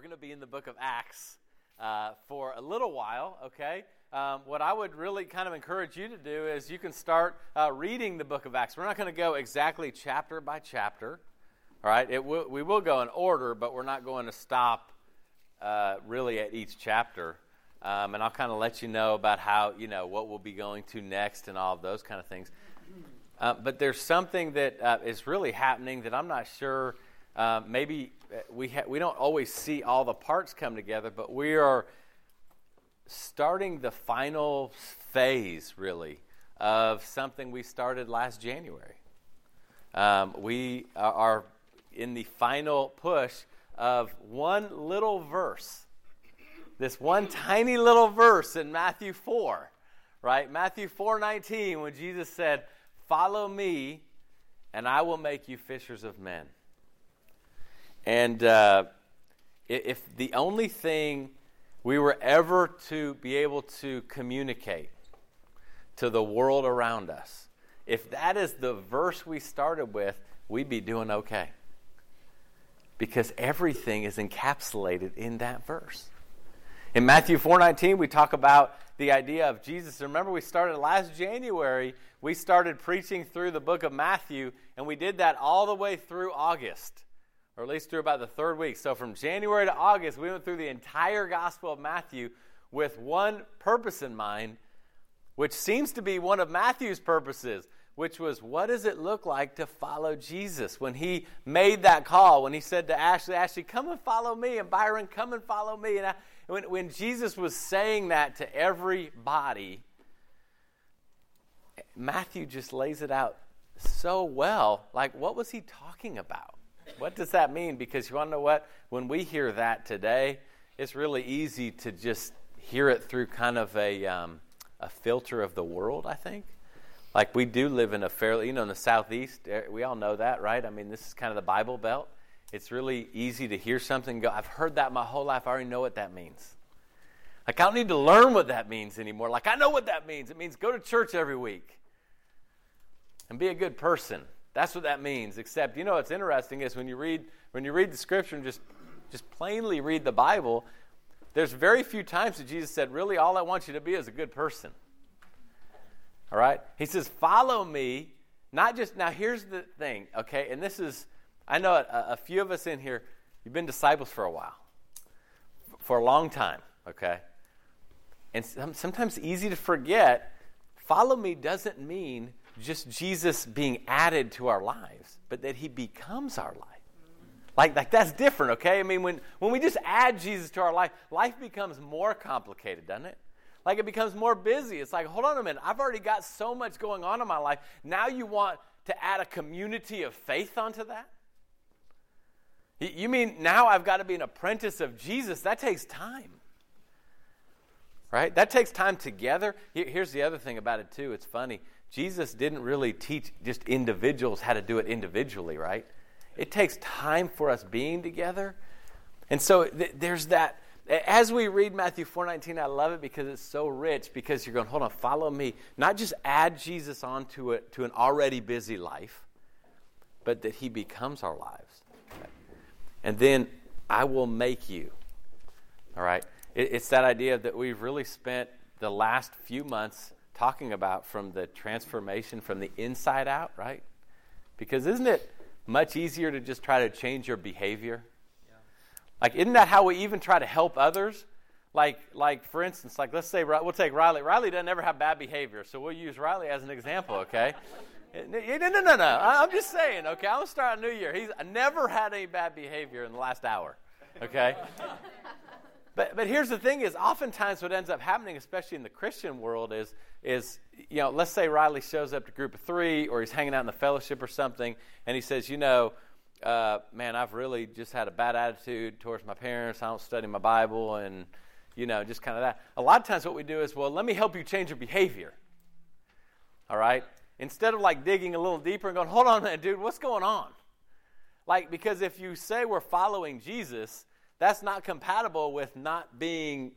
we're going to be in the book of Acts uh, for a little while, okay? Um, what I would really kind of encourage you to do is you can start uh, reading the book of Acts. We're not going to go exactly chapter by chapter, all right? Will, we will go in order, but we're not going to stop uh, really at each chapter. Um, and I'll kind of let you know about how, you know, what we'll be going to next and all of those kind of things. Uh, but there's something that uh, is really happening that I'm not sure uh, maybe we, ha- we don't always see all the parts come together, but we are starting the final phase, really, of something we started last January. Um, we are in the final push of one little verse, this one tiny little verse in Matthew 4, right? Matthew 4:19, when Jesus said, "Follow me, and I will make you fishers of men." And uh, if the only thing we were ever to be able to communicate to the world around us, if that is the verse we started with, we'd be doing okay. Because everything is encapsulated in that verse. In Matthew 4:19 we talk about the idea of Jesus. Remember we started last January, we started preaching through the book of Matthew and we did that all the way through August or at least through about the third week. So from January to August, we went through the entire Gospel of Matthew with one purpose in mind, which seems to be one of Matthew's purposes, which was what does it look like to follow Jesus? When he made that call, when he said to Ashley, Ashley, come and follow me, and Byron, come and follow me. And I, when, when Jesus was saying that to everybody, Matthew just lays it out so well. Like, what was he talking about? What does that mean? Because you want to know what? When we hear that today, it's really easy to just hear it through kind of a, um, a filter of the world, I think. Like we do live in a fairly, you know, in the southeast, eh, we all know that, right? I mean, this is kind of the Bible Belt. It's really easy to hear something go, I've heard that my whole life. I already know what that means. Like, I don't need to learn what that means anymore. Like, I know what that means. It means go to church every week and be a good person. That's what that means. Except, you know what's interesting is when you read when you read the scripture and just just plainly read the Bible, there's very few times that Jesus said, "Really, all I want you to be is a good person." All right? He says, "Follow me." Not just now. Here's the thing, okay? And this is, I know a, a few of us in here. You've been disciples for a while, for a long time, okay? And sometimes easy to forget. Follow me doesn't mean just Jesus being added to our lives, but that he becomes our life. Like, like that's different, okay? I mean, when, when we just add Jesus to our life, life becomes more complicated, doesn't it? Like it becomes more busy. It's like, hold on a minute, I've already got so much going on in my life. Now you want to add a community of faith onto that? You mean now I've got to be an apprentice of Jesus? That takes time. Right? That takes time together. Here's the other thing about it, too. It's funny. Jesus didn't really teach just individuals how to do it individually, right? It takes time for us being together. And so th- there's that as we read Matthew 4:19, I love it because it's so rich because you're going, hold on, follow me. Not just add Jesus onto it to an already busy life, but that he becomes our lives. And then I will make you. All right? It, it's that idea that we've really spent the last few months talking about from the transformation from the inside out, right? Because isn't it much easier to just try to change your behavior? Yeah. Like, isn't that how we even try to help others? Like, like for instance, like let's say we'll take Riley. Riley doesn't ever have bad behavior, so we'll use Riley as an example, okay? no, no, no, no. I'm just saying, okay. I'm gonna start a new year. He's never had any bad behavior in the last hour, okay? But, but here's the thing is oftentimes what ends up happening, especially in the Christian world, is, is, you know, let's say Riley shows up to group of three or he's hanging out in the fellowship or something, and he says, you know, uh, man, I've really just had a bad attitude towards my parents. I don't study my Bible and, you know, just kind of that. A lot of times what we do is, well, let me help you change your behavior. All right? Instead of like digging a little deeper and going, hold on a minute, dude, what's going on? Like, because if you say we're following Jesus, that's not compatible with not being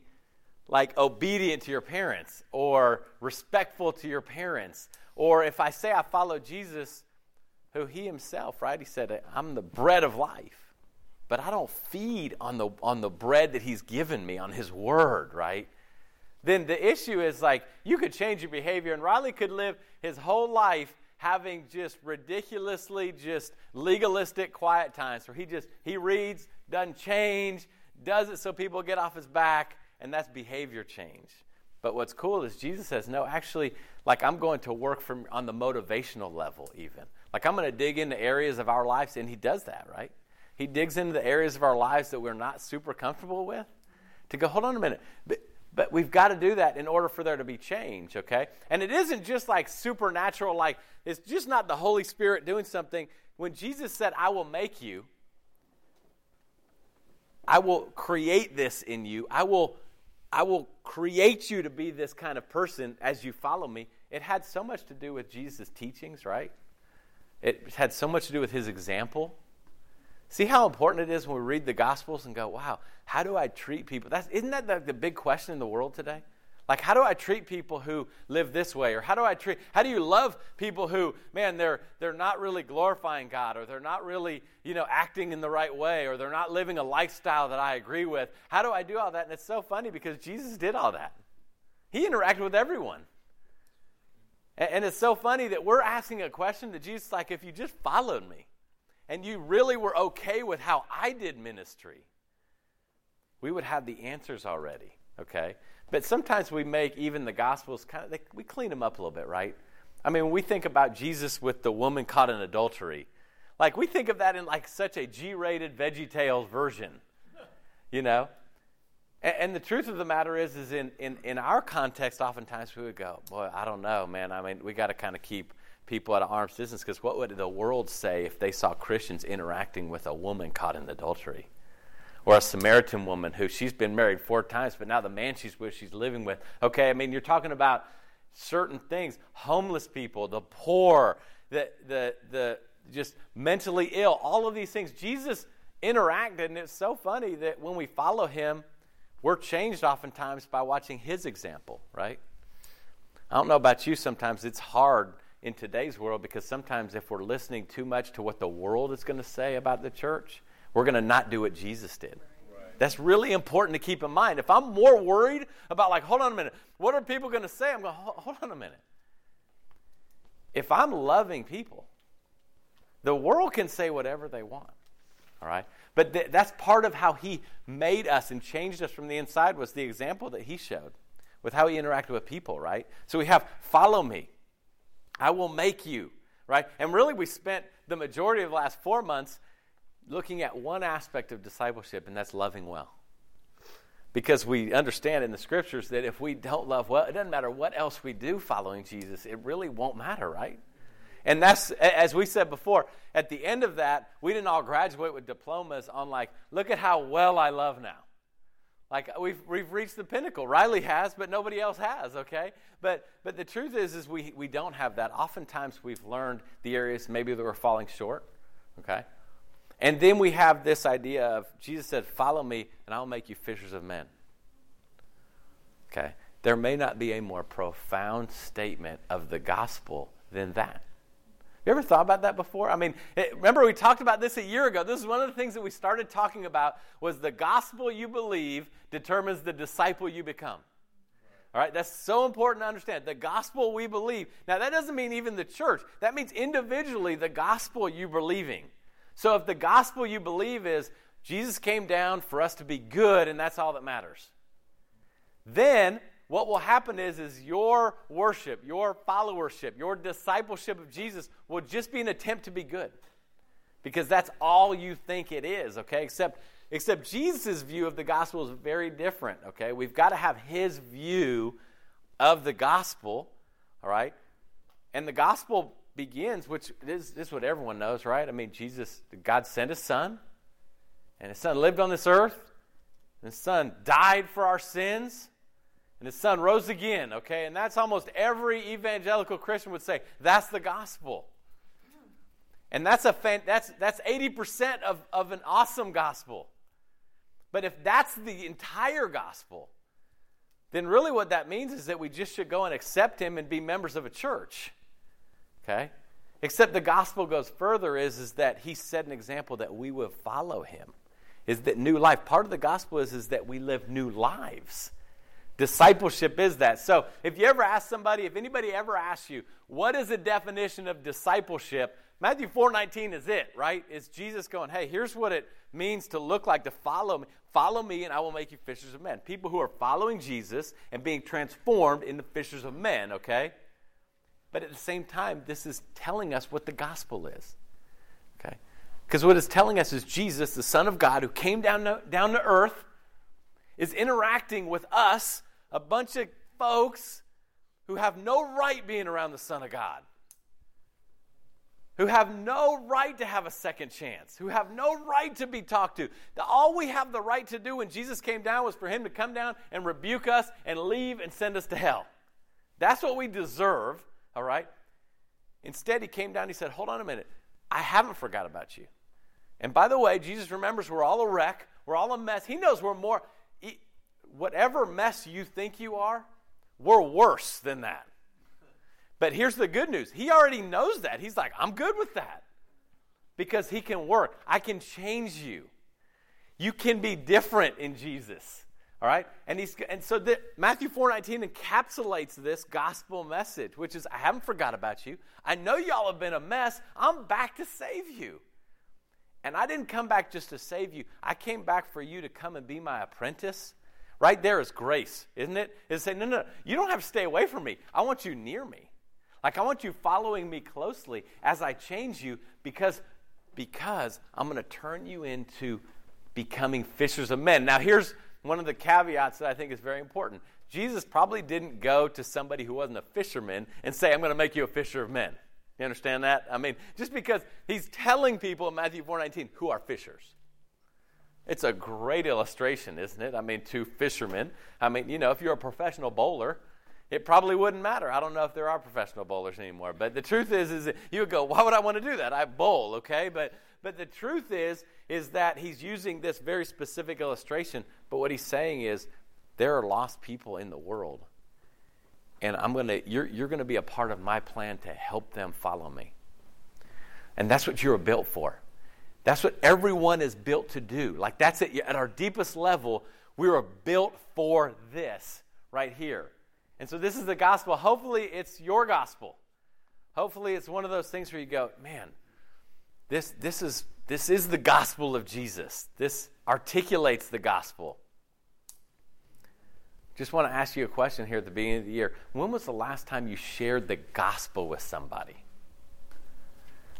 like obedient to your parents or respectful to your parents. Or if I say I follow Jesus, who he himself, right? He said, I'm the bread of life, but I don't feed on the, on the bread that He's given me, on His Word, right? Then the issue is like, you could change your behavior, and Riley could live his whole life having just ridiculously just legalistic quiet times where he just he reads doesn't change does it so people get off his back and that's behavior change but what's cool is jesus says no actually like i'm going to work from on the motivational level even like i'm going to dig into areas of our lives and he does that right he digs into the areas of our lives that we're not super comfortable with to go hold on a minute but but we've got to do that in order for there to be change, okay? And it isn't just like supernatural, like it's just not the Holy Spirit doing something. When Jesus said, I will make you, I will create this in you, I will, I will create you to be this kind of person as you follow me, it had so much to do with Jesus' teachings, right? It had so much to do with his example. See how important it is when we read the Gospels and go, wow, how do I treat people? That's, isn't that the, the big question in the world today? Like, how do I treat people who live this way? Or how do I treat, how do you love people who, man, they're, they're not really glorifying God, or they're not really, you know, acting in the right way, or they're not living a lifestyle that I agree with? How do I do all that? And it's so funny because Jesus did all that. He interacted with everyone. And, and it's so funny that we're asking a question that Jesus, like, if you just followed me, and you really were okay with how I did ministry, we would have the answers already, okay? But sometimes we make even the Gospels kind of, they, we clean them up a little bit, right? I mean, when we think about Jesus with the woman caught in adultery, like we think of that in like such a G rated Veggie Tales version, you know? And, and, the truth of the matter is, is in, in, in our context, oftentimes we would go, boy, I don't know, man. I mean, we got to kind of keep people at arm's distance because what would the world say if they saw Christians interacting with a woman caught in adultery? Or a Samaritan woman who she's been married four times, but now the man she's with, she's living with. Okay, I mean, you're talking about certain things homeless people, the poor, the, the, the just mentally ill, all of these things. Jesus interacted, and it's so funny that when we follow him, we're changed oftentimes by watching his example, right? I don't know about you, sometimes it's hard in today's world because sometimes if we're listening too much to what the world is going to say about the church, we're going to not do what Jesus did. That's really important to keep in mind. If I'm more worried about, like, hold on a minute, what are people going to say? I'm going, hold on a minute. If I'm loving people, the world can say whatever they want. All right? But th- that's part of how he made us and changed us from the inside was the example that he showed with how he interacted with people, right? So we have follow me. I will make you, right? And really, we spent the majority of the last four months looking at one aspect of discipleship, and that's loving well. Because we understand in the scriptures that if we don't love well, it doesn't matter what else we do following Jesus, it really won't matter, right? And that's, as we said before, at the end of that, we didn't all graduate with diplomas on, like, look at how well I love now. Like we've, we've reached the pinnacle. Riley has, but nobody else has, okay? But, but the truth is, is we, we don't have that. Oftentimes we've learned the areas maybe that we're falling short, okay? And then we have this idea of Jesus said, Follow me, and I'll make you fishers of men. Okay? There may not be a more profound statement of the gospel than that. You ever thought about that before? I mean, it, remember we talked about this a year ago. This is one of the things that we started talking about was the gospel you believe determines the disciple you become. All right, that's so important to understand. The gospel we believe. Now, that doesn't mean even the church. That means individually the gospel you believing. So, if the gospel you believe is Jesus came down for us to be good and that's all that matters, then what will happen is, is your worship, your followership, your discipleship of Jesus will just be an attempt to be good. Because that's all you think it is, okay? Except, except Jesus' view of the gospel is very different, okay? We've got to have his view of the gospel, all right? And the gospel begins, which is, this is what everyone knows, right? I mean, Jesus, God sent his son, and his son lived on this earth, and his son died for our sins and his son rose again, okay? And that's almost every evangelical Christian would say that's the gospel. And that's, a fan, that's, that's 80% of, of an awesome gospel. But if that's the entire gospel, then really what that means is that we just should go and accept him and be members of a church. Okay? Except the gospel goes further is, is that he set an example that we will follow him. is that new life. Part of the gospel is, is that we live new lives. Discipleship is that. So if you ever ask somebody, if anybody ever asks you, what is the definition of discipleship? Matthew 4:19 is it, right? Is Jesus going, "Hey, here's what it means to look like to follow me. Follow me and I will make you fishers of men." People who are following Jesus and being transformed into fishers of men, okay? But at the same time, this is telling us what the gospel is. Okay? Because what it's telling us is Jesus, the Son of God, who came down to, down to earth, is interacting with us, a bunch of folks who have no right being around the Son of God who have no right to have a second chance, who have no right to be talked to. All we have the right to do when Jesus came down was for him to come down and rebuke us and leave and send us to hell. That's what we deserve, all right? Instead, he came down, he said, Hold on a minute. I haven't forgot about you. And by the way, Jesus remembers we're all a wreck, we're all a mess. He knows we're more, whatever mess you think you are, we're worse than that. But here's the good news He already knows that. He's like, I'm good with that because He can work. I can change you. You can be different in Jesus. All right? And, he's, and so the, Matthew 4.19 encapsulates this gospel message, which is, I haven't forgot about you. I know y'all have been a mess. I'm back to save you. And I didn't come back just to save you. I came back for you to come and be my apprentice. Right there is grace, isn't it? it? Is saying, no, no, you don't have to stay away from me. I want you near me. Like I want you following me closely as I change you because because I'm going to turn you into becoming fishers of men. Now here's one of the caveats that I think is very important. Jesus probably didn't go to somebody who wasn't a fisherman and say, I'm going to make you a fisher of men. You understand that? I mean, just because he's telling people in Matthew 4:19 who are fishers. It's a great illustration, isn't it? I mean, to fishermen. I mean, you know, if you're a professional bowler, it probably wouldn't matter. I don't know if there are professional bowlers anymore. But the truth is, is you would go, why would I want to do that? I bowl, okay? But but the truth is, is that he's using this very specific illustration. But what he's saying is, there are lost people in the world, and I'm gonna you're you're gonna be a part of my plan to help them follow me. And that's what you were built for. That's what everyone is built to do. Like that's it. At our deepest level, we were built for this right here. And so this is the gospel. Hopefully, it's your gospel. Hopefully, it's one of those things where you go, man, this, this, is, this is the gospel of Jesus. This articulates the gospel. Just want to ask you a question here at the beginning of the year. When was the last time you shared the gospel with somebody?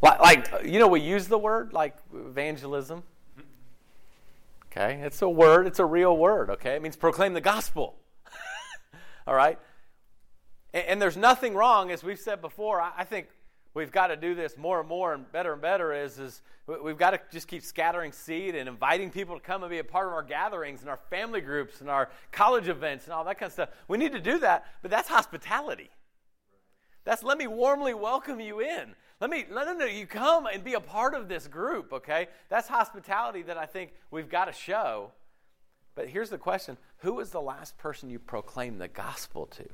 Like, like you know, we use the word like evangelism. Okay, it's a word, it's a real word, okay? It means proclaim the gospel. All right? And, and, there's nothing wrong, as we've said before. I, I think we've got to do this more and more and better and better is, is we've got to just keep scattering seed and inviting people to come and be a part of our gatherings and our family groups and our college events and all that kind of stuff. We need to do that, but that's hospitality. That's let me warmly welcome you in. Let me let them know you come and be a part of this group, okay? That's hospitality that I think we've got to show. But here's the question Who was the last person you proclaimed the gospel to?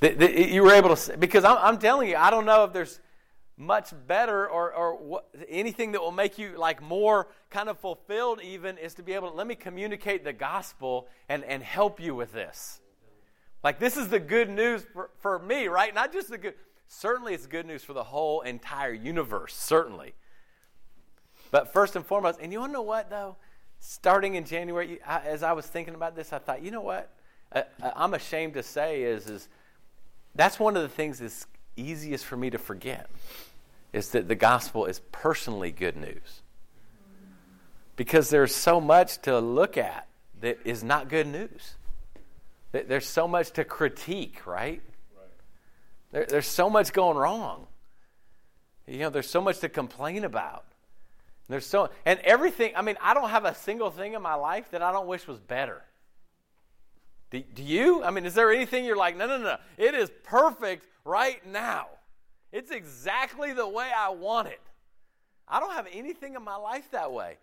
You were able to, because I'm, I'm, telling you, I don't know if there's much better or, or what, anything that will make you like more kind of fulfilled, even, is to be able to let me communicate the gospel and, and help you with this. Like, this is the good news for, for me, right? Not just the good, certainly it's good news for the whole entire universe, certainly. But first and foremost, and you want to know what, though? Starting in January, as I was thinking about this, I thought, you know what? Uh, uh, I'm ashamed to say is, is that's one of the things that's easiest for me to forget is that the gospel is personally good news. Because there's so much to look at that is not good news. There's so much to critique, right? right. There, there's so much going wrong. You know, there's so much to complain about. There's so and everything. I mean, I don't have a single thing in my life that I don't wish was better. Do, do you? I mean, is there anything you're like, no, no, no, it is perfect right now. It's exactly the way I want it. I don't have anything in my life that way.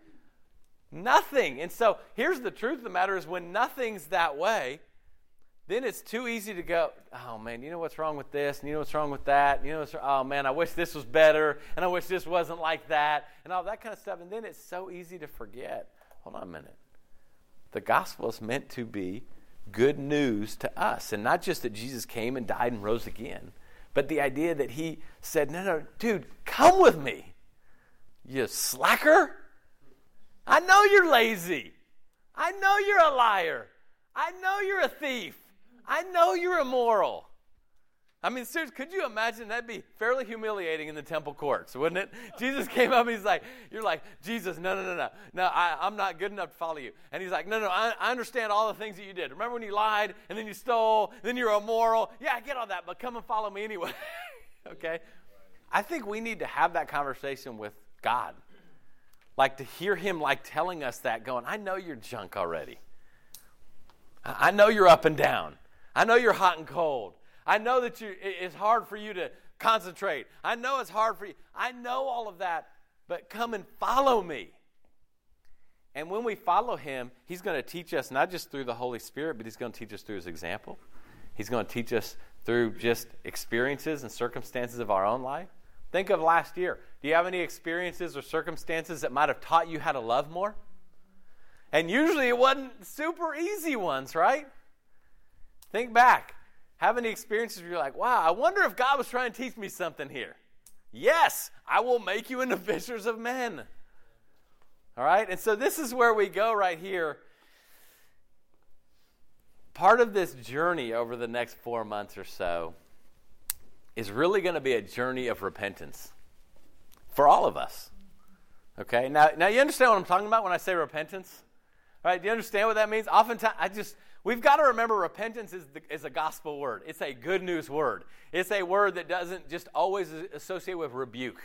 Nothing. And so here's the truth of the matter is when nothing's that way, then it's too easy to go, oh man, you know what's wrong with this, and you know what's wrong with that, you know what's, oh man, I wish this was better, and I wish this wasn't like that, and all that kind of stuff. And then it's so easy to forget. Hold on a minute. The gospel is meant to be good news to us, and not just that Jesus came and died and rose again, but the idea that he said, no, no, dude, come with me. You slacker. I know you're lazy. I know you're a liar. I know you're a thief. I know you're immoral. I mean, seriously, could you imagine that'd be fairly humiliating in the temple courts, wouldn't it? Jesus came up, and he's like, You're like, Jesus, no, no, no, no. No, I, am not good enough to follow you. And he's like, No, no, I, I understand all the things that you did. Remember when you lied, and then you stole, then you're immoral? Yeah, I get all that, but come and follow me anyway. okay? I think we need to have that conversation with God. Like to hear him like telling us that, going, I know you're junk already. I know you're up and down. I know you're hot and cold. I know that you, it's hard for you to concentrate. I know it's hard for you. I know all of that, but come and follow me. And when we follow him, he's going to teach us not just through the Holy Spirit, but he's going to teach us through his example. He's going to teach us through just experiences and circumstances of our own life. Think of last year. Do you have any experiences or circumstances that might have taught you how to love more? And usually it wasn't super easy ones, right? Think back. Have any experiences where you're like, wow, I wonder if God was trying to teach me something here? Yes, I will make you into fishers of men. All right? And so this is where we go right here. Part of this journey over the next four months or so is really going to be a journey of repentance for all of us. Okay? Now, now you understand what I'm talking about when I say repentance? Right? Do you understand what that means? Oftentimes, I just, we've got to remember repentance is, the, is a gospel word. It's a good news word. It's a word that doesn't just always associate with rebuke.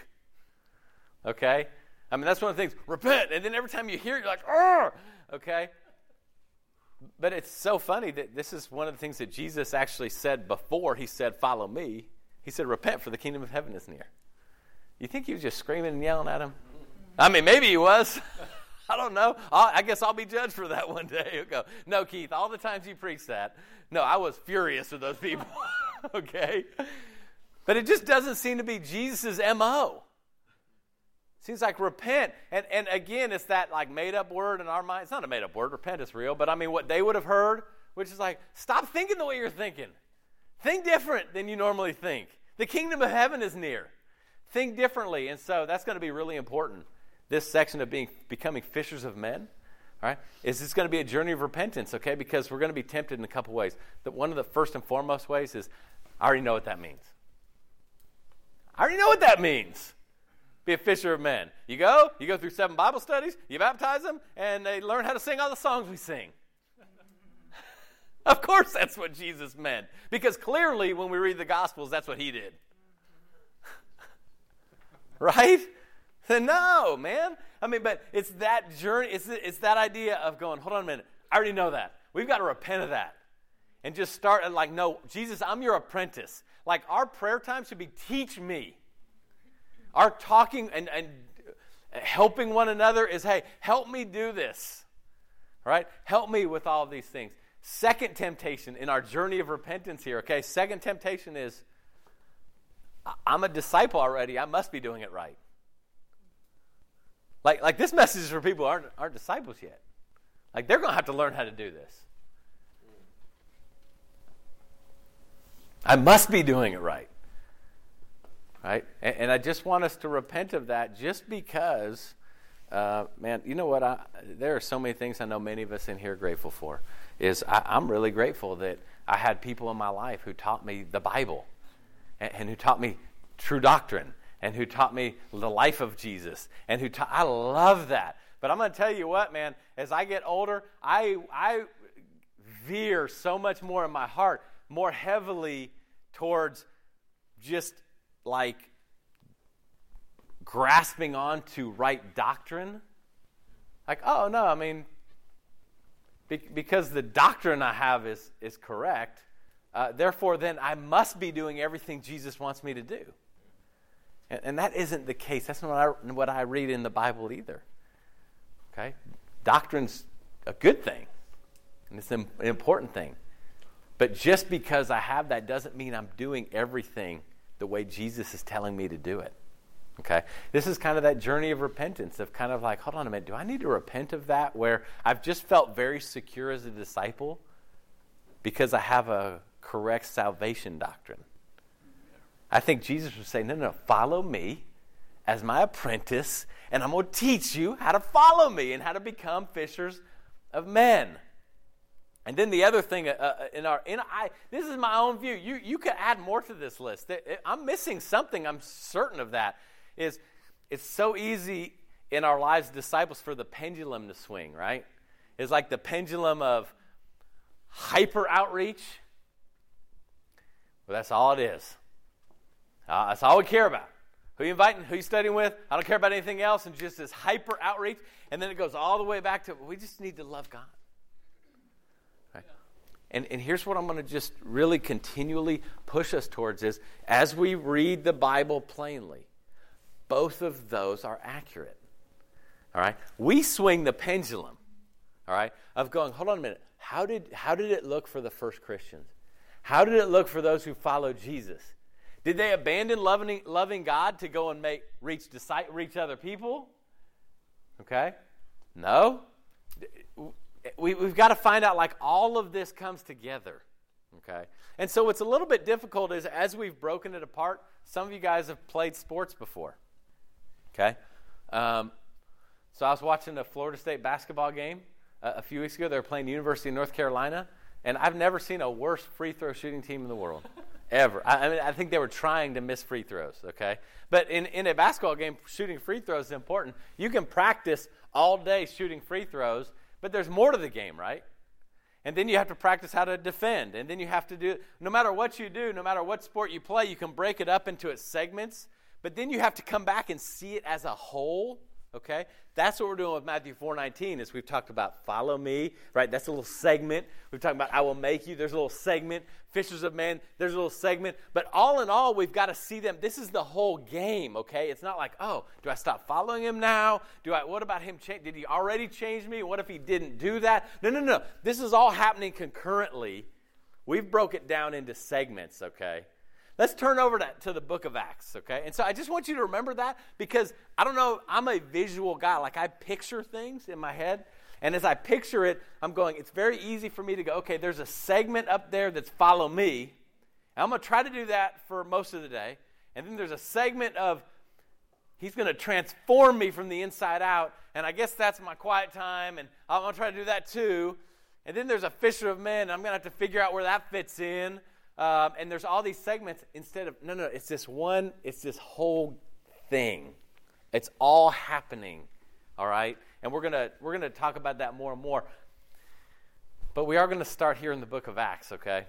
Okay? I mean, that's one of the things. Repent. And then every time you hear it, you're like, oh, okay? But it's so funny that this is one of the things that Jesus actually said before he said, Follow me. He said, Repent, for the kingdom of heaven is near. You think he was just screaming and yelling at him? I mean, maybe he was. I don't know. I'll, i guess I'll be judged for that one day. He'll go, no, Keith, all the times you preach that, no, I was furious with those people. okay? But it just doesn't seem to be Jesus' MO. Seems like repent. And, and again, it's that like made up word in our mind. It's not a made up word. Repent is real. But I mean, what they would have heard, which is like, stop thinking the way you're thinking. Think different than you normally think. The kingdom of heaven is near. Think differently. And so that's going to be really important this section of being becoming fishers of men, all right, is this going to be a journey of repentance, okay? Because we're going to be tempted in a couple ways. That one of the first and foremost ways is I already know what that means. I already know what that means. Be a fisher of men. You go, you go through seven Bible studies, you baptize them, and they learn how to sing all the songs we sing. of course, that's what Jesus meant. Because clearly, when we read the Gospels, that's what he did. right? no, man. I mean, but it's that journey, it's, it's that idea of going, hold on a minute, I already know that. We've got to repent of that. And just start at like, no, Jesus, I'm your apprentice. Like our prayer time should be teach me. Our talking and, and helping one another is, hey, help me do this. Right? Help me with all these things. Second temptation in our journey of repentance here, okay? Second temptation is I'm a disciple already. I must be doing it right. Like, like this message is for people aren't, aren't disciples yet. Like they're going to have to learn how to do this. I must be doing it right. Right? And, and I just want us to repent of that just because, uh, man, you know what? I, there are so many things I know many of us in here are grateful for. Is I, I'm really grateful that I had people in my life who taught me the Bible and, and who taught me true doctrine and who taught me the life of Jesus and who ta- I love that. But I'm going to tell you what, man, as I get older, I I veer so much more in my heart more heavily towards just like grasping onto right doctrine. Like, oh no, I mean because the doctrine I have is is correct, uh, therefore then I must be doing everything Jesus wants me to do. And, and that isn't the case. That's not what I, what I read in the Bible either. Okay? Doctrine's a good thing, and it's an important thing. But just because I have that doesn't mean I'm doing everything the way Jesus is telling me to do it. Okay? This is kind of that journey of repentance of kind of like, hold on a minute, do I need to repent of that where I've just felt very secure as a disciple because I have a correct salvation doctrine? I think Jesus would say, no, no, follow me as my apprentice, and I'm going to teach you how to follow me and how to become fishers of men. And then the other thing uh, uh, in our, in, I, this is my own view. You, you could add more to this list. I'm missing something. I'm certain of that. Is it's so easy in our lives, disciples, for the pendulum to swing. Right? It's like the pendulum of hyper outreach. Well, that's all it is. Uh, that's all we care about. Who you inviting? Who you studying with? I don't care about anything else. And just this hyper outreach. And then it goes all the way back to we just need to love God. And, and here's what I'm going to just really continually push us towards is as we read the Bible plainly, both of those are accurate. All right? We swing the pendulum, all right, of going, hold on a minute. How did, how did it look for the first Christians? How did it look for those who followed Jesus? Did they abandon loving, loving God to go and make reach, reach other people? Okay? No. We, we've got to find out like all of this comes together okay? And so what's a little bit difficult is as we've broken it apart some of you guys have played sports before okay? Um, so i was watching a florida state basketball game uh, a few weeks ago. They were playing university of north carolina and i've never seen a worse free throw shooting team in the world ever I, I mean i think they were trying to miss free throws okay but in, in a basketball game shooting free throws is important you can practice all day shooting free throws but there's more to the game, right? And then you have to practice how to defend. And then you have to do, no matter what you do, no matter what sport you play, you can break it up into its segments. But then you have to come back and see it as a whole Okay? That's what we're doing with Matthew 4:19 is we've talked about follow me, right? That's a little segment. We've talked about I will make you. There's a little segment. Fishers of men, there's a little segment. But all in all, we've got to see them. This is the whole game, okay? It's not like, "Oh, do I stop following him now? Do I what about him? Did he already change me? What if he didn't do that?" No, no, no. This is all happening concurrently. We've broke it down into segments, okay? Let's turn over to, to, the book of Acts, okay? And so I just want you to remember that because I don't know, I'm a visual guy. Like I picture things in my head. And as I picture it, I'm going, it's very easy for me to go, okay, there's a segment up there that's follow me. And I'm going to try to do that for most of the day. And then there's a segment of he's going to transform me from the inside out. And I guess that's my quiet time. And I'm going to try to do that too. And then there's a fisher of men. And I'm going to have to figure out where that fits in. Um, and there's all these segments instead of, no, no, it's this one, it's this whole thing. It's all happening, all right? And we're going to we're going to talk about that more and more. But we are going to start here in the book of Acts, okay?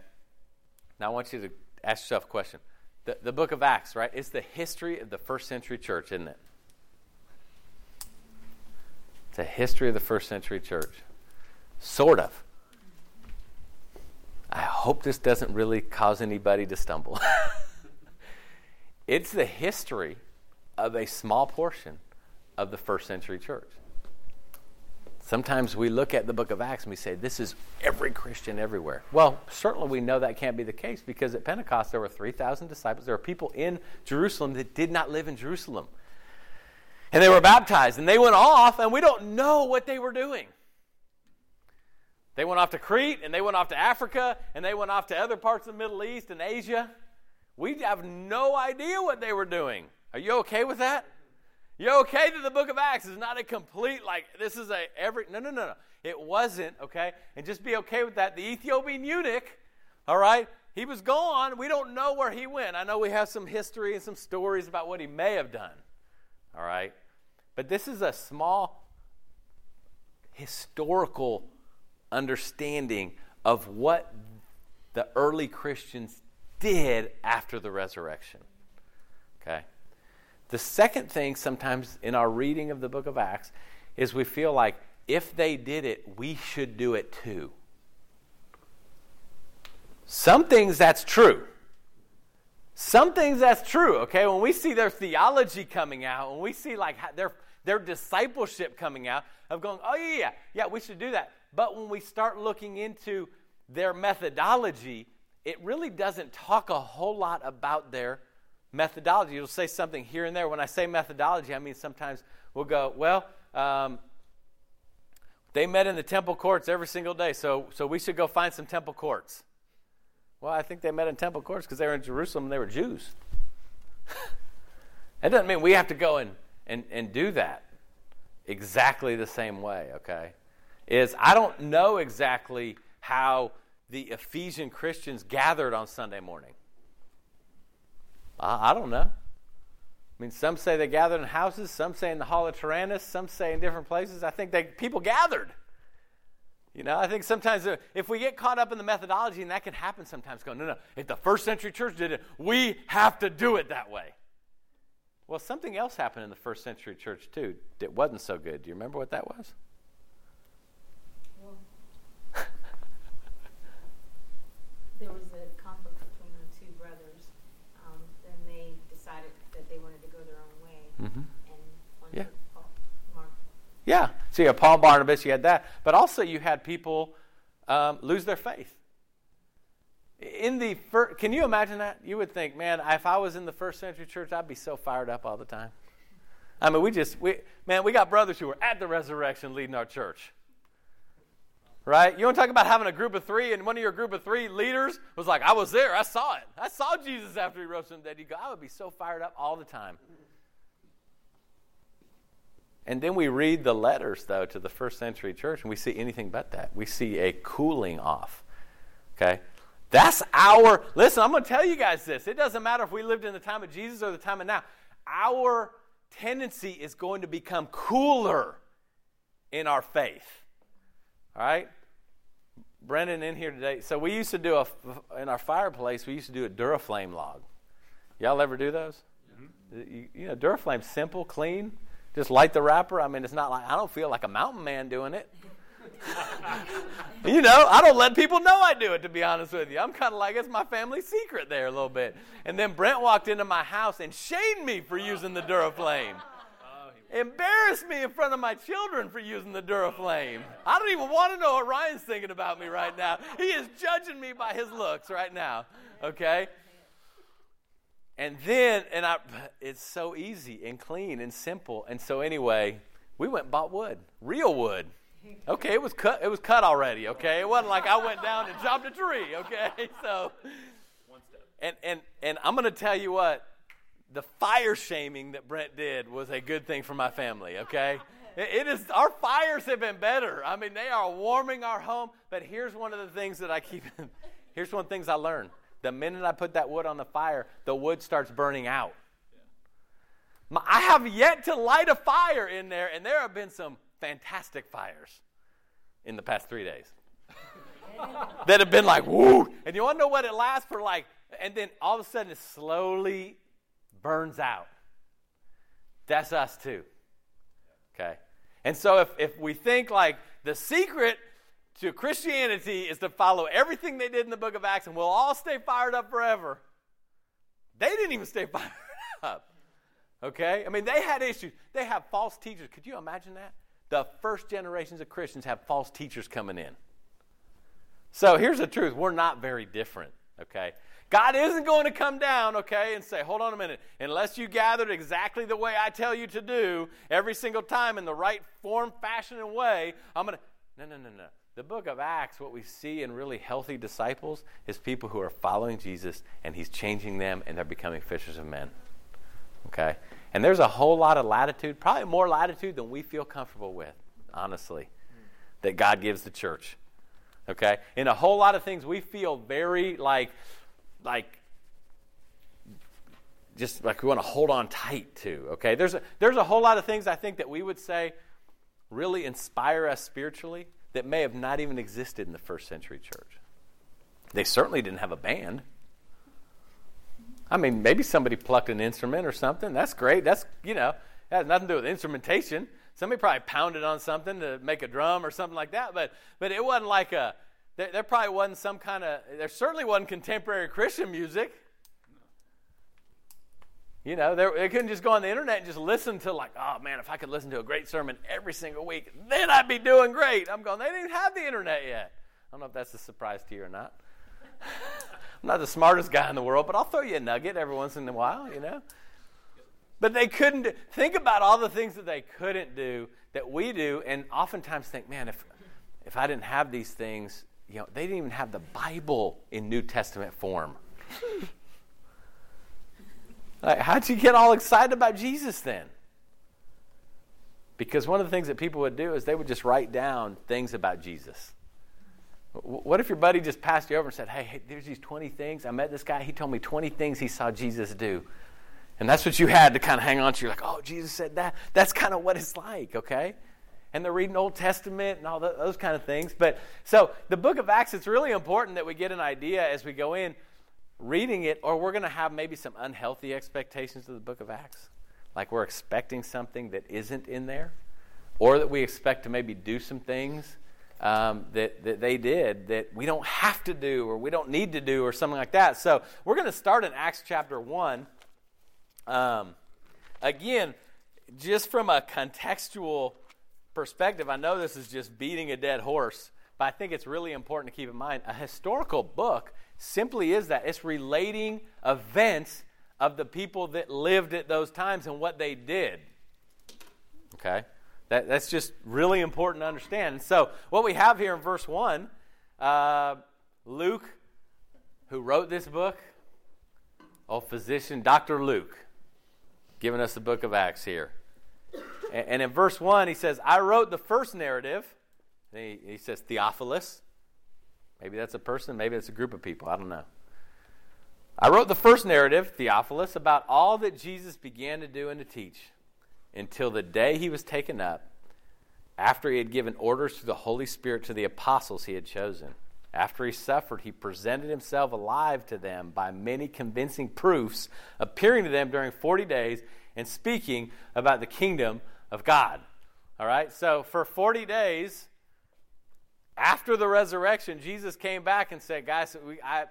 Now I want you to ask yourself a question. The, the book of Acts, right? It's the history of the first century church, isn't it? It's a history of the first century church. Sort of. I hope this doesn't really cause anybody to stumble. it's the history of a small portion of the first century church. Sometimes we look at the book of Acts and we say, this is every Christian everywhere. Well, certainly we know that can't be the case because at Pentecost there were 3,000 disciples. There were people in Jerusalem that did not live in Jerusalem. And they were baptized and they went off and we don't know what they were doing. They went off to Crete and they went off to Africa and they went off to other parts of the Middle East and Asia. We have no idea what they were doing. Are you okay with that? You okay that the book of Acts is not a complete, like, this is a every, no, no, no, no. It wasn't, okay? And just be okay with that. The Ethiopian eunuch, all right, he was gone. We don't know where he went. I know we have some history and some stories about what he may have done, all right? But this is a small historical understanding of what the early Christians did after the resurrection. Okay? The second thing, sometimes in our reading of the book of Acts, is we feel like if they did it, we should do it too. Some things that's true. Some things that's true, okay? When we see their theology coming out, when we see like their, their discipleship coming out, of going, oh, yeah, yeah, yeah, we should do that. But when we start looking into their methodology, it really doesn't talk a whole lot about their methodology. It'll say something here and there. When I say methodology, I mean sometimes we'll go, well, um, they met in the temple courts every single day, so, so we should go find some temple courts. Well, I think they met in temple courts because they were in Jerusalem and they were Jews. that doesn't mean we have to go and, and, and do that exactly the same way, okay? Is I don't know exactly how the Ephesian Christians gathered on Sunday morning. I, I don't know. I mean, some say they gathered in houses, some say in the Hall of Tyrannus, some say in different places. I think they, people gathered. You know, I think sometimes if we get caught up in the methodology, and that can happen sometimes, go, no, no, if the first century church did it, we have to do it that way. Well, something else happened in the first century church too that wasn't so good. Do you remember what that was? Yeah. So you had Paul Barnabas, you had that. But also you had people um, lose their faith. In the first, can you imagine that? You would think, man, if I was in the first century church, I'd be so fired up all the time. I mean, we just, we, man, we got brothers who were at the resurrection leading our church. Right? You want to talk about having a group of three, and one of your group of three leaders was like, I was there, I saw it. I saw Jesus after he rose from the dead. You go, I would be so fired up all the time. And then we read the letters, though, to the first century church, and we see anything but that. We see a cooling off. Okay? That's our, listen, I'm going to tell you guys this. It doesn't matter if we lived in the time of Jesus or the time of now. Our tendency is going to become cooler in our faith. All right? Brendan in here today. So we used to do a, in our fireplace, we used to do a Duraflame log. Y'all ever do those? Mm-hmm. You, you know, Duraflame's simple, clean. Just light the wrapper. I mean, it's not like I don't feel like a mountain man doing it. you know, I don't let people know I do it, to be honest with you. I'm kind of like, it's my family secret there a little bit. And then Brent walked into my house and shamed me for using the Duraflame. Embarrassed me in front of my children for using the Duraflame. I don't even want to know what Ryan's thinking about me right now. He is judging me by his looks right now. Okay? And then, and I, it's so easy and clean and simple. And so, anyway, we went and bought wood, real wood. Okay, it was cut. It was cut already. Okay, it wasn't like I went down and chopped a tree. Okay, so, and and and I'm to tell you what, the fire shaming that Brent did was a good thing for my family. Okay, it is. Our fires have been better. I mean, they are warming our home. But here's one of the things that I keep. here's one of the things I learned the minute I put that wood on the fire, the wood starts burning out. I have yet to light a fire in there, and there have been some fantastic fires in the past three days that have been like, woo. And you want to know what it lasts for? Like, and then all of a sudden it slowly burns out. That's us too. Okay? And so if, if we think like the secret to Christianity is to follow everything they did in the book of Acts and we'll all stay fired up forever. They didn't even stay fired up. Okay? I mean, they had issues. They have false teachers. Could you imagine that? The first generations of Christians have false teachers coming in. So here's the truth we're not very different. Okay? God isn't going to come down, okay, and say, hold on a minute, unless you gathered exactly the way I tell you to do every single time in the right form, fashion, and way, I'm going to. No, no, no, no. The book of Acts, what we see in really healthy disciples is people who are following Jesus and he's changing them and they're becoming fishers of men. Okay? And there's a whole lot of latitude, probably more latitude than we feel comfortable with, honestly, that God gives the church. Okay? In a whole lot of things we feel very like like just like we want to hold on tight to. Okay? There's a, there's a whole lot of things I think that we would say really inspire us spiritually that may have not even existed in the first century church. They certainly didn't have a band. I mean, maybe somebody plucked an instrument or something. That's great. That's, you know, that has nothing to do with instrumentation. Somebody probably pounded on something to make a drum or something like that, but, but it wasn't like a, there, there probably wasn't some kind of, there certainly wasn't contemporary Christian music. You know, they couldn't just go on the internet and just listen to like, oh man, if I could listen to a great sermon every single week, then I'd be doing great. I'm going, they didn't have the internet yet. I don't know if that's a surprise to you or not. I'm not the smartest guy in the world, but I'll throw you a nugget every once in a while, you know? But they couldn't think about all the things that they couldn't do that we do, and oftentimes think, man, if if I didn't have these things, you know, they didn't even have the Bible in New Testament form. like, how'd you get all excited about Jesus then? Because one of the things that people would do is they would just write down things about Jesus. What if your buddy just passed you over and said, hey, hey, there's these 20 things. I met this guy. He told me 20 things he saw Jesus do. And that's what you had to kind of hang on to. You're like, oh, Jesus said that. That's kind of what it's like, okay? And they're reading Old Testament and all those kind of things. But so the book of Acts, it's really important that we get an idea as we go in reading it, or we're going to have maybe some unhealthy expectations of the book of Acts. Like we're expecting something that isn't in there, or that we expect to maybe do some things um, that, that they did that we don't have to do or we don't need to do or something like that. So we're going to start in Acts chapter 1. Um, again, just from a contextual perspective, I know this is just beating a dead horse, but I think it's really important to keep in mind a historical book simply is that it's relating events of the people that lived at those times and what they did. Okay? That, that's just really important to understand. so, what we have here in verse 1, uh, Luke, who wrote this book, old physician, Dr. Luke, giving us the book of Acts here. And, and in verse 1, he says, I wrote the first narrative. He, he says, Theophilus. Maybe that's a person, maybe it's a group of people. I don't know. I wrote the first narrative, Theophilus, about all that Jesus began to do and to teach until the day he was taken up, after he had given orders through the Holy Spirit to the apostles he had chosen. After he suffered, he presented himself alive to them by many convincing proofs, appearing to them during 40 days and speaking about the kingdom of God. All right, so for 40 days after the resurrection, Jesus came back and said, Guys, we, I,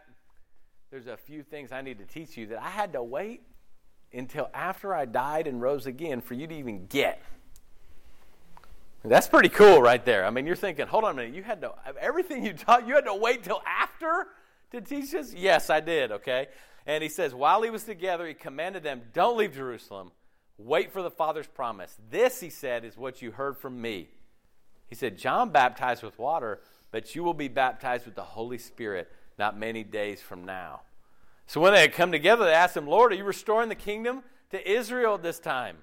there's a few things I need to teach you that I had to wait until after I died and rose again for you to even get. That's pretty cool right there. I mean, you're thinking, hold on a minute, you had to, everything you taught, you had to wait till after to teach us? Yes, I did, okay? And he says, while he was together, he commanded them, don't leave Jerusalem. Wait for the Father's promise. This, he said, is what you heard from me. He said, John baptized with water, but you will be baptized with the Holy Spirit not many days from now. So when they had come together, they asked him, Lord, are you restoring the kingdom to Israel at this time?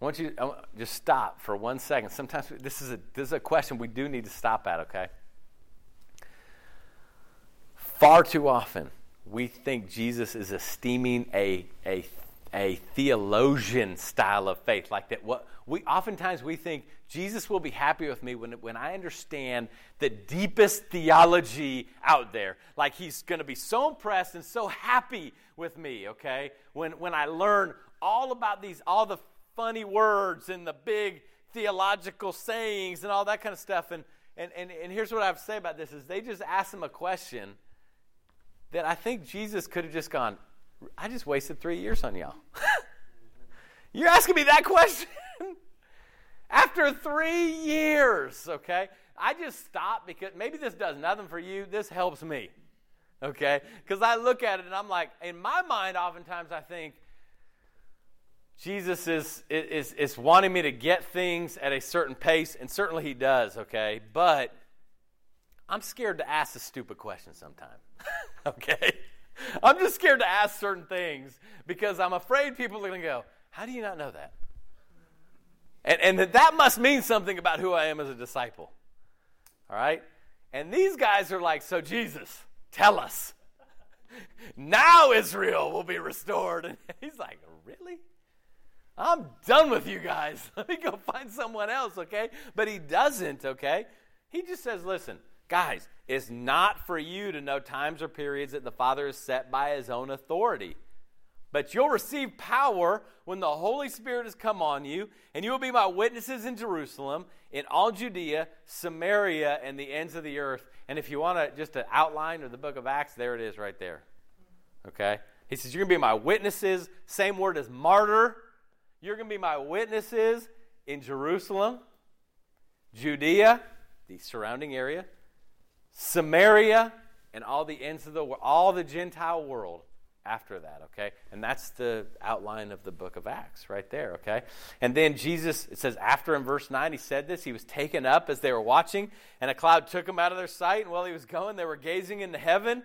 I want you to just stop for one second. Sometimes this is, a, this is a question we do need to stop at, okay? Far too often, we think Jesus is esteeming a, a, a theologian style of faith. Like that, what we oftentimes we think Jesus will be happy with me when, when I understand the deepest theology out there. Like he's going to be so impressed and so happy with me, okay? When, when I learn all about these, all the funny words and the big theological sayings and all that kind of stuff. And, and, and, and here's what I have to say about this is they just asked him a question that I think Jesus could have just gone, I just wasted three years on y'all. You're asking me that question? After three years, okay? I just stopped because maybe this does nothing for you. This helps me, okay? Because I look at it and I'm like, in my mind, oftentimes I think, Jesus is, is, is wanting me to get things at a certain pace, and certainly he does, okay? But I'm scared to ask a stupid question sometimes, okay? I'm just scared to ask certain things because I'm afraid people are going to go, How do you not know that? And, and that, that must mean something about who I am as a disciple. All right? And these guys are like, So, Jesus, tell us. now Israel will be restored. And he's like, Really? I'm done with you guys. Let me go find someone else, okay? But he doesn't, okay? He just says, Listen, guys, it's not for you to know times or periods that the Father has set by his own authority. But you'll receive power when the Holy Spirit has come on you, and you will be my witnesses in Jerusalem, in all Judea, Samaria, and the ends of the earth. And if you want to just an outline of the book of Acts, there it is right there. Okay? He says, You're going to be my witnesses. Same word as martyr. You're going to be my witnesses in Jerusalem, Judea, the surrounding area, Samaria, and all the ends of the world, all the Gentile world after that, okay? And that's the outline of the book of Acts right there, okay? And then Jesus, it says after in verse 9, he said this, he was taken up as they were watching, and a cloud took him out of their sight, and while he was going, they were gazing into heaven.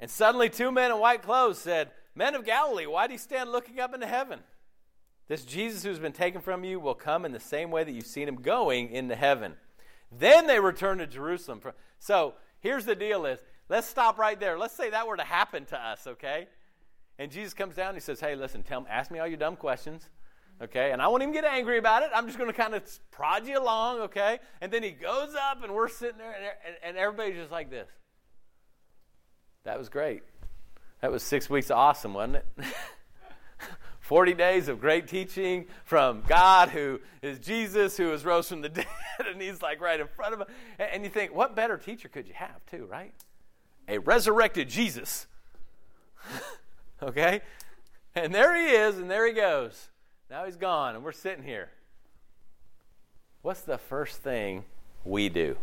And suddenly two men in white clothes said, Men of Galilee, why do you stand looking up into heaven? This Jesus who's been taken from you will come in the same way that you've seen him going into heaven. Then they return to Jerusalem. So here's the deal is let's stop right there. Let's say that were to happen to us, okay? And Jesus comes down and he says, Hey, listen, tell me, ask me all your dumb questions. Okay, and I won't even get angry about it. I'm just going to kind of prod you along, okay? And then he goes up, and we're sitting there, and, and everybody's just like this. That was great. That was six weeks of awesome, wasn't it? 40 days of great teaching from God, who is Jesus, who was rose from the dead, and he's like right in front of him. And you think, what better teacher could you have, too, right? A resurrected Jesus. okay? And there he is, and there he goes. Now he's gone, and we're sitting here. What's the first thing we do?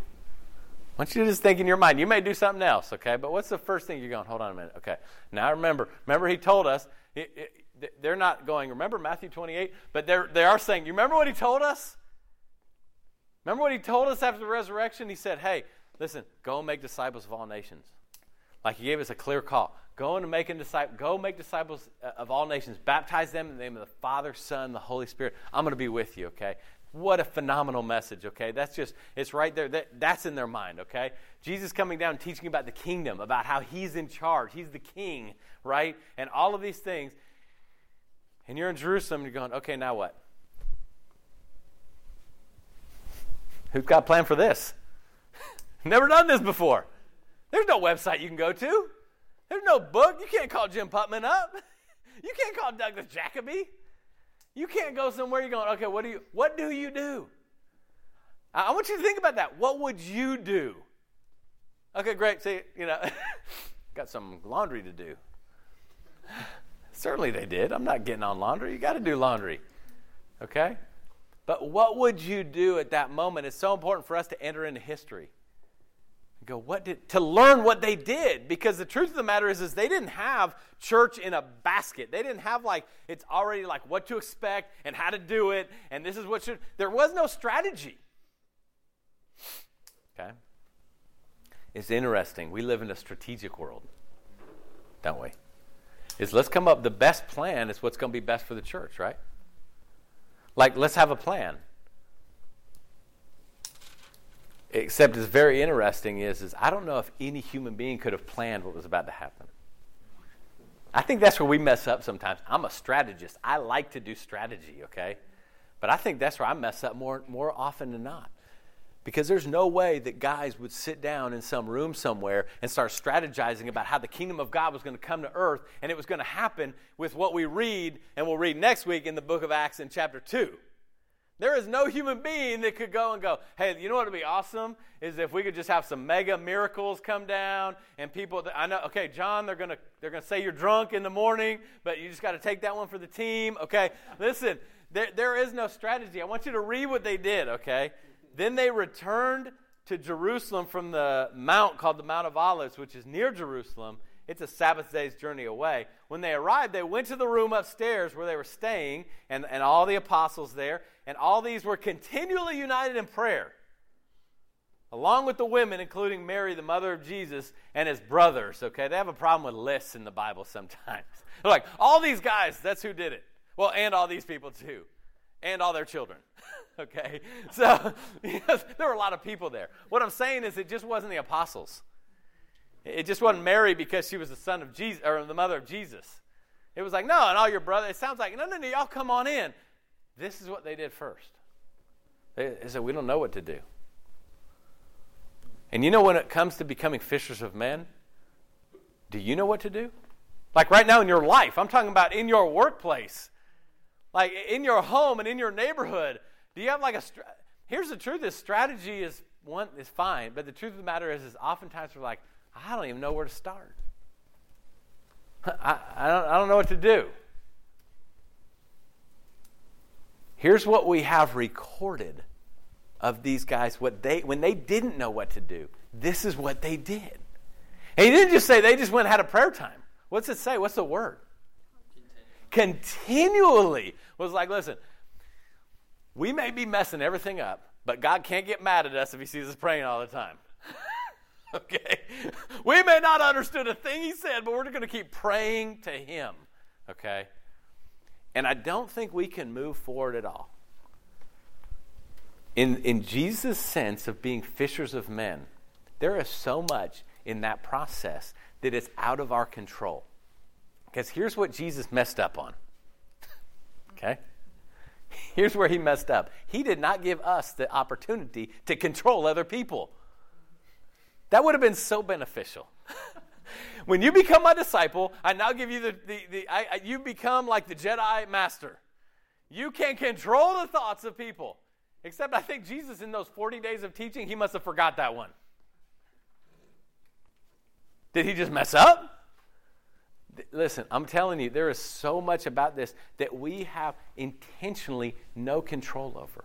I want you to just think in your mind. You may do something else, okay? But what's the first thing you're going? Hold on a minute. Okay. Now remember. Remember, he told us. It, it, they're not going. Remember Matthew 28, but they're they are saying. You remember what he told us? Remember what he told us after the resurrection? He said, "Hey, listen, go make disciples of all nations." Like he gave us a clear call. Go and make disciple. Go make disciples uh, of all nations. Baptize them in the name of the Father, Son, the Holy Spirit. I'm going to be with you. Okay. What a phenomenal message, okay? That's just, it's right there. That, that's in their mind, okay? Jesus coming down teaching about the kingdom, about how he's in charge. He's the king, right? And all of these things. And you're in Jerusalem, you're going, okay, now what? Who's got a plan for this? Never done this before. There's no website you can go to. There's no book. You can't call Jim Putman up. You can't call Douglas Jacoby. You can't go somewhere you're going, okay, what do you what do you do? I want you to think about that. What would you do? Okay, great. See, you know, got some laundry to do. Certainly they did. I'm not getting on laundry. You got to do laundry. Okay? But what would you do at that moment? It's so important for us to enter into history go, what did, to learn what they did. Because the truth of the matter is, is they didn't have church in a basket. They didn't have like, it's already like what to expect and how to do it. And this is what should, there was no strategy. Okay? It's interesting. We live in a strategic world, don't we? Is let's come up, the best plan is what's going to be best for the church, right? Like, let's have a plan. Except it's very interesting is, is I don't know if any human being could have planned what was about to happen. I think that's where we mess up sometimes. I'm a strategist. I like to do strategy, okay? But I think that's where I mess up more, more often than not. Because there's no way that guys would sit down in some room somewhere and start strategizing about how the kingdom of God was going to come to earth and it was going to happen with what we read and we'll read next week in the book of Acts in chapter 2. There is no human being that could go and go, hey, you know what would be awesome? Is if we could just have some mega miracles come down and people, I know, okay, John, they're going to they're gonna say you're drunk in the morning, but you just got to take that one for the team, okay? Listen, there, there is no strategy. I want you to read what they did, okay? Then they returned to Jerusalem from the mount called the Mount of Olives, which is near Jerusalem. It's a Sabbath day's journey away. When they arrived, they went to the room upstairs where they were staying, and, and all the apostles there, and all these were continually united in prayer, along with the women, including Mary, the mother of Jesus, and his brothers. Okay, they have a problem with lists in the Bible sometimes. They're like, all these guys, that's who did it. Well, and all these people too, and all their children. okay, so there were a lot of people there. What I'm saying is, it just wasn't the apostles. It just wasn't Mary because she was the son of Jesus or the mother of Jesus. It was like, no, and all your brothers. It sounds like, no, no, no, y'all come on in. This is what they did first. They, said, We don't know what to do. And you know, when it comes to becoming fishers of men, do you know what to do? Like right now in your life, I'm talking about in your workplace, like in your home and in your neighborhood. Do you have like a. Here's the truth: this strategy is one is fine, but the truth of the matter is, is oftentimes we're like, I don't even know where to start. I, I, don't, I don't know what to do. Here's what we have recorded of these guys what they when they didn't know what to do. This is what they did. And he didn't just say they just went and had a prayer time. What's it say? What's the word? Continually was like, listen, we may be messing everything up, but God can't get mad at us if he sees us praying all the time. okay? We may not understood a thing he said, but we're going to keep praying to him. Okay? And I don't think we can move forward at all. In, in Jesus' sense of being fishers of men, there is so much in that process that it's out of our control. Because here's what Jesus messed up on. okay? Here's where he messed up. He did not give us the opportunity to control other people. That would have been so beneficial. when you become my disciple, I now give you the, the, the I, I, you become like the Jedi master. You can control the thoughts of people. Except I think Jesus, in those 40 days of teaching, he must have forgot that one. Did he just mess up? Listen, I'm telling you, there is so much about this that we have intentionally no control over.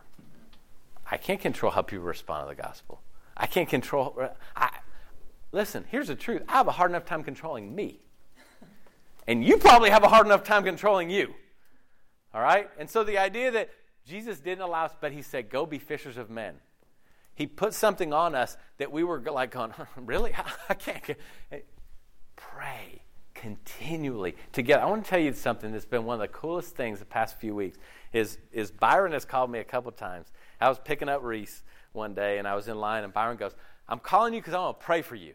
I can't control how people respond to the gospel. I can't control. Uh, I, listen, here's the truth I have a hard enough time controlling me. And you probably have a hard enough time controlling you. All right? And so the idea that Jesus didn't allow us, but he said, go be fishers of men. He put something on us that we were like going, really? I can't. Pray continually together. I want to tell you something that's been one of the coolest things the past few weeks is, is Byron has called me a couple times. I was picking up Reese one day and I was in line and Byron goes, I'm calling you because I want to pray for you.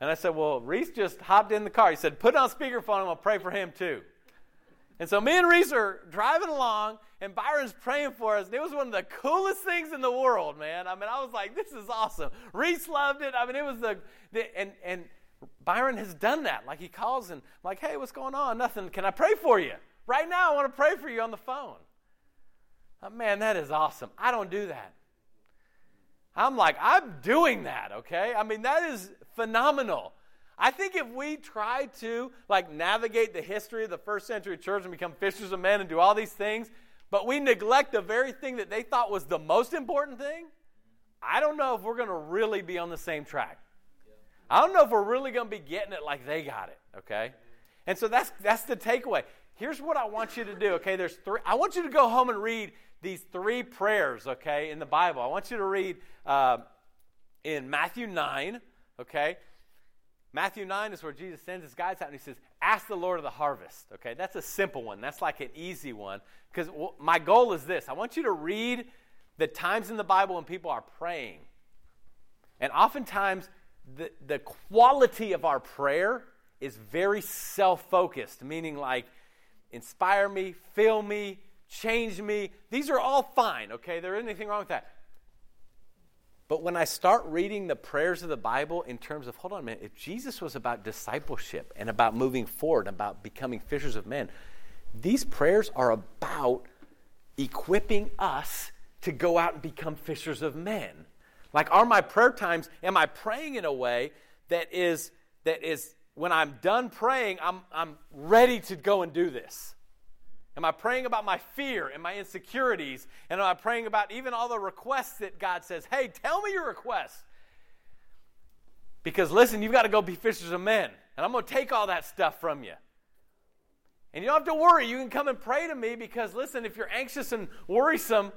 And I said, Well, Reese just hopped in the car. He said, Put it on speakerphone, I'm going to pray for him too. And so me and Reese are driving along, and Byron's praying for us. And it was one of the coolest things in the world, man. I mean, I was like, this is awesome. Reese loved it. I mean, it was the, the and and Byron has done that. Like he calls and like, hey, what's going on? Nothing. Can I pray for you? Right now, I want to pray for you on the phone. Oh, man, that is awesome. I don't do that. I'm like, I'm doing that, okay? I mean, that is phenomenal. I think if we try to like navigate the history of the first century church and become fishers of men and do all these things, but we neglect the very thing that they thought was the most important thing, I don't know if we're going to really be on the same track. I don't know if we're really going to be getting it like they got it, okay? And so that's that's the takeaway. Here's what I want you to do, okay? There's three. I want you to go home and read these three prayers, okay, in the Bible. I want you to read uh, in Matthew 9, okay? Matthew 9 is where Jesus sends his guys out and he says, Ask the Lord of the harvest. Okay, that's a simple one. That's like an easy one. Because my goal is this I want you to read the times in the Bible when people are praying. And oftentimes, the, the quality of our prayer is very self focused, meaning like, inspire me, fill me, change me. These are all fine, okay? There isn't anything wrong with that. But when I start reading the prayers of the Bible in terms of, hold on a minute, if Jesus was about discipleship and about moving forward, about becoming fishers of men, these prayers are about equipping us to go out and become fishers of men. Like, are my prayer times, am I praying in a way that is, that is when I'm done praying, I'm, I'm ready to go and do this? Am I praying about my fear and my insecurities? And am I praying about even all the requests that God says, hey, tell me your requests? Because listen, you've got to go be fishers of men, and I'm going to take all that stuff from you. And you don't have to worry. You can come and pray to me because, listen, if you're anxious and worrisome,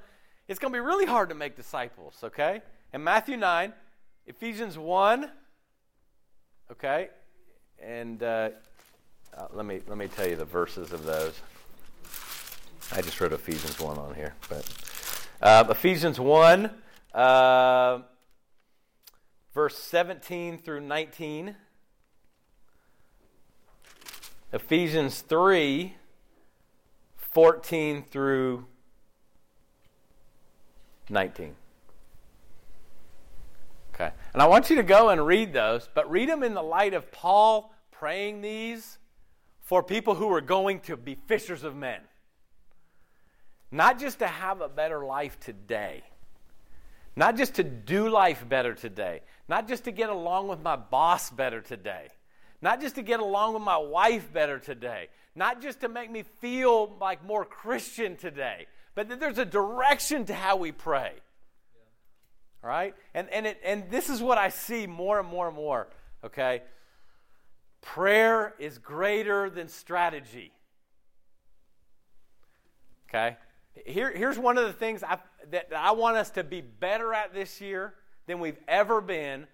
it's going to be really hard to make disciples, okay? And Matthew 9, Ephesians 1, okay? And uh, uh, let, me, let me tell you the verses of those. I just wrote Ephesians 1 on here. But uh, Ephesians 1, uh, verse 17 through 19. Ephesians 3, 14 through 19. Okay. And I want you to go and read those, but read them in the light of Paul praying these for people who are going to be fishers of men. Not just to have a better life today, not just to do life better today, not just to get along with my boss better today, not just to get along with my wife better today, not just to make me feel like more Christian today, but that there's a direction to how we pray. All right? And, and, it, and this is what I see more and more and more, okay? Prayer is greater than strategy. Okay? Here, here's one of the things I, that, that I want us to be better at this year than we've ever been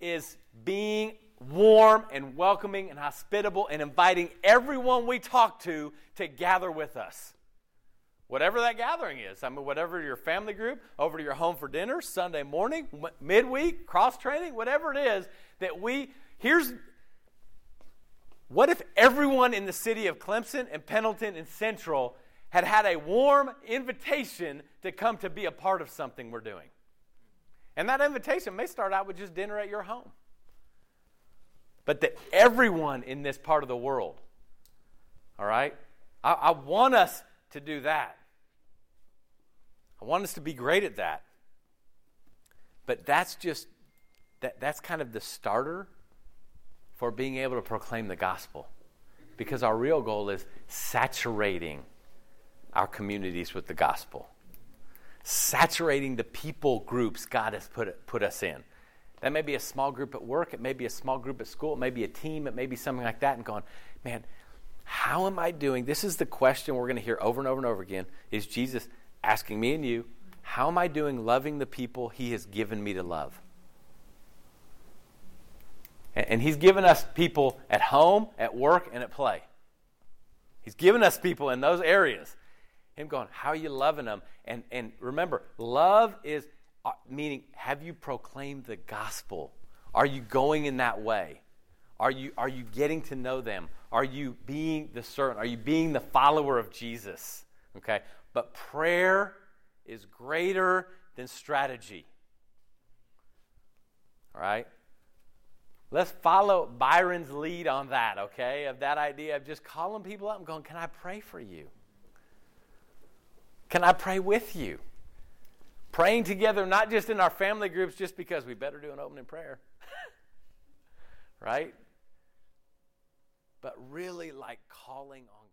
is being warm and welcoming and hospitable and inviting everyone we talk to to gather with us. Whatever that gathering is. I mean, whatever your family group, over to your home for dinner, Sunday morning, midweek, cross training, whatever it is, that we, here's, what if everyone in the city of Clemson and Pendleton and Central had had a warm invitation to come to be a part of something we're doing? And that invitation may start out with just dinner at your home. But that everyone in this part of the world, all right? I, I want us to do that. I want us to be great at that. But that's just that, that's kind of the starter for being able to proclaim the gospel. Because our real goal is saturating our communities with the gospel. Saturating the people groups God has put, put us in. That may be a small group at work, it may be a small group at school, it may be a team, it may be something like that, and going, man, how am I doing? This is the question we're going to hear over and over and over again is Jesus asking me and you, how am I doing loving the people he has given me to love? And he's given us people at home, at work, and at play. He's given us people in those areas. Him going, how are you loving them? And, and remember, love is uh, meaning, have you proclaimed the gospel? Are you going in that way? Are you, are you getting to know them? Are you being the servant? Are you being the follower of Jesus? Okay? But prayer is greater than strategy. All right? Let's follow Byron's lead on that, okay? Of that idea of just calling people up and going, Can I pray for you? Can I pray with you? Praying together, not just in our family groups, just because we better do an opening prayer. right? But really like calling on.